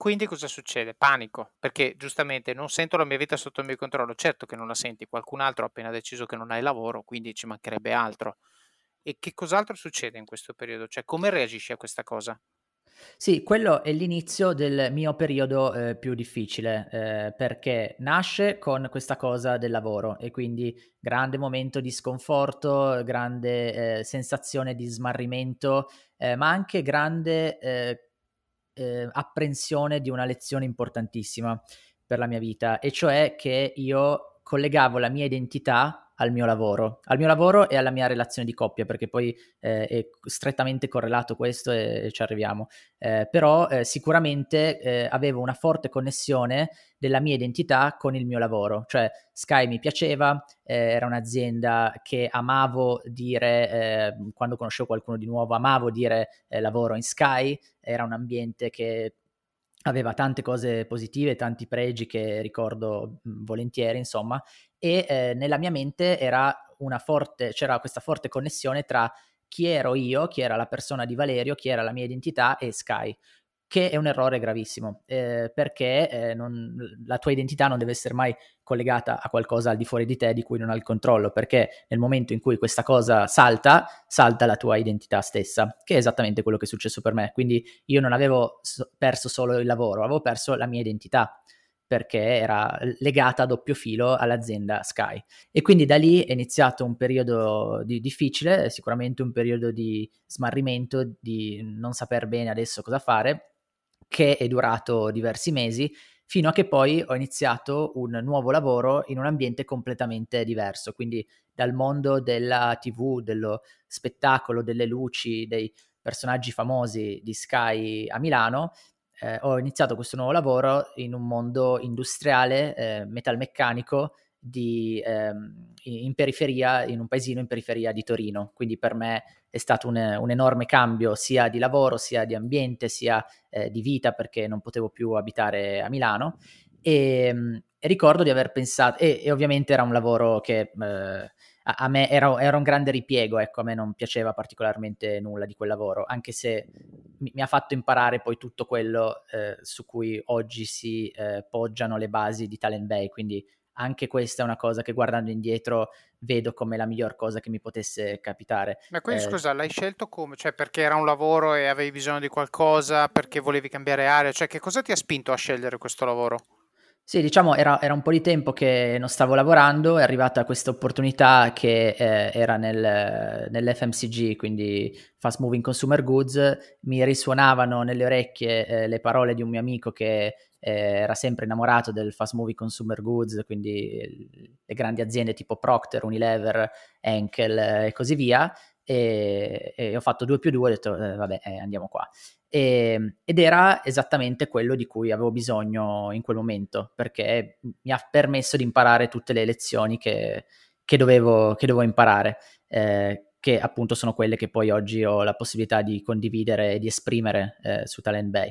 Quindi cosa succede? Panico, perché giustamente non sento la mia vita sotto il mio controllo. Certo che non la senti, qualcun altro ha appena deciso che non hai lavoro, quindi ci mancherebbe altro. E che cos'altro succede in questo periodo? Cioè, come reagisci a questa cosa? Sì, quello è l'inizio del mio periodo eh, più difficile, eh, perché nasce con questa cosa del lavoro e quindi grande momento di sconforto, grande eh, sensazione di smarrimento, eh, ma anche grande eh, apprensione di una lezione importantissima per la mia vita, e cioè che io collegavo la mia identità al mio lavoro, al mio lavoro e alla mia relazione di coppia, perché poi eh, è strettamente correlato questo e, e ci arriviamo. Eh, però eh, sicuramente eh, avevo una forte connessione della mia identità con il mio lavoro, cioè Sky mi piaceva, eh, era un'azienda che amavo dire, eh, quando conoscevo qualcuno di nuovo, amavo dire lavoro in Sky, era un ambiente che aveva tante cose positive, tanti pregi che ricordo volentieri, insomma, e eh, nella mia mente forte, c'era questa forte connessione tra chi ero io, chi era la persona di Valerio, chi era la mia identità e Sky, che è un errore gravissimo, eh, perché eh, non, la tua identità non deve essere mai collegata a qualcosa al di fuori di te di cui non hai il controllo, perché nel momento in cui questa cosa salta, salta la tua identità stessa, che è esattamente quello che è successo per me. Quindi io non avevo perso solo il lavoro, avevo perso la mia identità perché era legata a doppio filo all'azienda Sky. E quindi da lì è iniziato un periodo di, difficile, sicuramente un periodo di smarrimento, di non saper bene adesso cosa fare, che è durato diversi mesi, fino a che poi ho iniziato un nuovo lavoro in un ambiente completamente diverso, quindi dal mondo della TV, dello spettacolo, delle luci, dei personaggi famosi di Sky a Milano, eh, ho iniziato questo nuovo lavoro in un mondo industriale, eh, metalmeccanico, di, ehm, in periferia, in un paesino in periferia di Torino. Quindi per me è stato un, un enorme cambio sia di lavoro, sia di ambiente, sia eh, di vita, perché non potevo più abitare a Milano. E, ehm, e ricordo di aver pensato, e, e, ovviamente era un lavoro che eh, a, a me era, era, un grande ripiego, ecco, a me non piaceva particolarmente nulla di quel lavoro, anche se mi, mi ha fatto imparare poi tutto quello eh, su cui oggi si eh, poggiano le basi di Talent Bay, quindi anche questa è una cosa che guardando indietro vedo come la miglior cosa che mi potesse capitare. Ma quindi eh, scusa, l'hai scelto come? Cioè perché era un lavoro e avevi bisogno di qualcosa, perché volevi cambiare area? Cioè che cosa ti ha spinto a scegliere questo lavoro? Sì, diciamo era, era, un po' di tempo che non stavo lavorando, è arrivata questa opportunità che eh, era nel, nell'FMCG, quindi Fast Moving Consumer Goods, mi risuonavano nelle orecchie eh, le parole di un mio amico che eh, era sempre innamorato del Fast Moving Consumer Goods, quindi le grandi aziende tipo Procter, Unilever, Enkel eh, e così via, e, e, ho fatto 2 più 2 ho detto eh, vabbè eh, andiamo qua e, ehm, ed era esattamente quello di cui avevo bisogno in quel momento, perché mi ha permesso di imparare tutte le lezioni che, che, dovevo, che dovevo, imparare, eh, che appunto sono quelle che poi oggi ho la possibilità di condividere e di esprimere eh, su Talent Bay.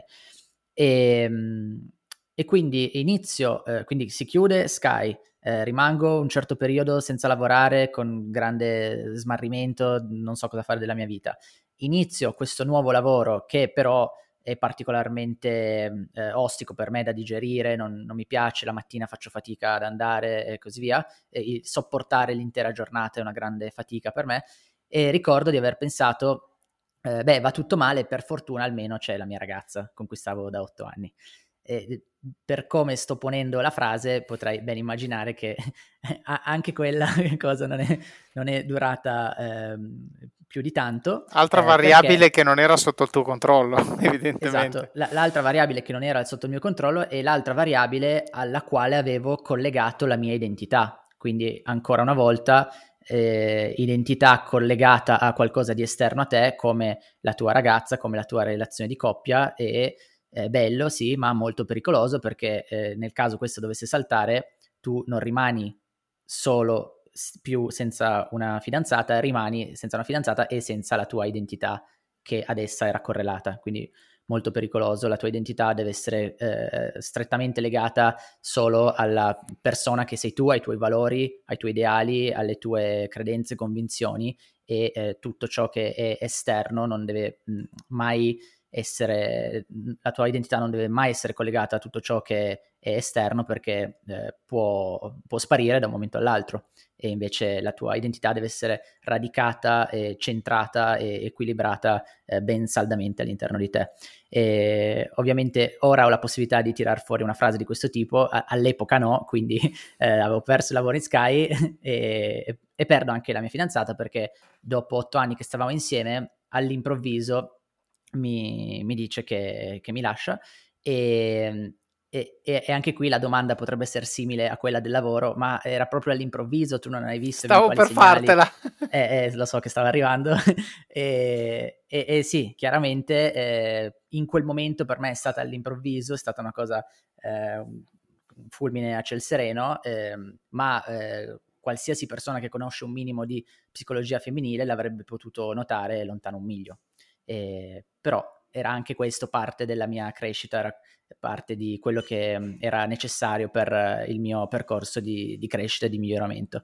E, ehm, e quindi inizio, eh, quindi si chiude Sky, eh, rimango un certo periodo senza lavorare con grande smarrimento, non so cosa fare della mia vita inizio questo nuovo lavoro che però è particolarmente eh, ostico per me da digerire, non, non, mi piace, la mattina faccio fatica ad andare e così via, e sopportare l'intera giornata è una grande fatica per me e ricordo di aver pensato, eh, beh va tutto male, per fortuna almeno c'è la mia ragazza con cui stavo da otto anni. E per come sto ponendo la frase potrai ben immaginare che anche quella cosa non è, non è durata eh, più di tanto. Altra eh, variabile perché... che non era sotto il tuo controllo, evidentemente. Esatto, L- l'altra variabile che non era sotto il mio controllo è l'altra variabile alla quale avevo collegato la mia identità. Quindi ancora una volta eh, identità collegata a qualcosa di esterno a te, come la tua ragazza, come la tua relazione di coppia e eh, bello, sì, ma molto pericoloso perché eh, nel caso questo dovesse saltare, tu non rimani solo più senza una fidanzata, rimani senza una fidanzata e senza la tua identità che ad essa era correlata. Quindi molto pericoloso, la tua identità deve essere eh, strettamente legata solo alla persona che sei tu, ai tuoi valori, ai tuoi ideali, alle tue credenze, convinzioni e eh, tutto ciò che è esterno non deve mh, mai essere, la tua identità non deve mai essere collegata a tutto ciò che è esterno perché eh, può, può, sparire da un momento all'altro e invece la tua identità deve essere radicata, e centrata e equilibrata eh, ben saldamente all'interno di te. E ovviamente ora ho la possibilità di tirar fuori una frase di questo tipo, a- all'epoca no, quindi eh, avevo perso il lavoro in Sky e, e perdo anche la mia fidanzata perché dopo otto anni che stavamo insieme all'improvviso mi, mi dice che, che, mi lascia e, e, e, anche qui la domanda potrebbe essere simile a quella del lavoro, ma era proprio all'improvviso, tu non hai visto. Stavo per segnali. fartela. Eh, eh, lo so che stava arrivando. e, e, sì, chiaramente eh, in quel momento per me è stata all'improvviso, è stata una cosa, eh, un fulmine a ciel sereno, ehm, ma eh, qualsiasi persona che conosce un minimo di psicologia femminile l'avrebbe potuto notare lontano un miglio. Però era anche questo parte della mia crescita, era parte di quello che mm, era necessario per il mio percorso di, di crescita e di miglioramento.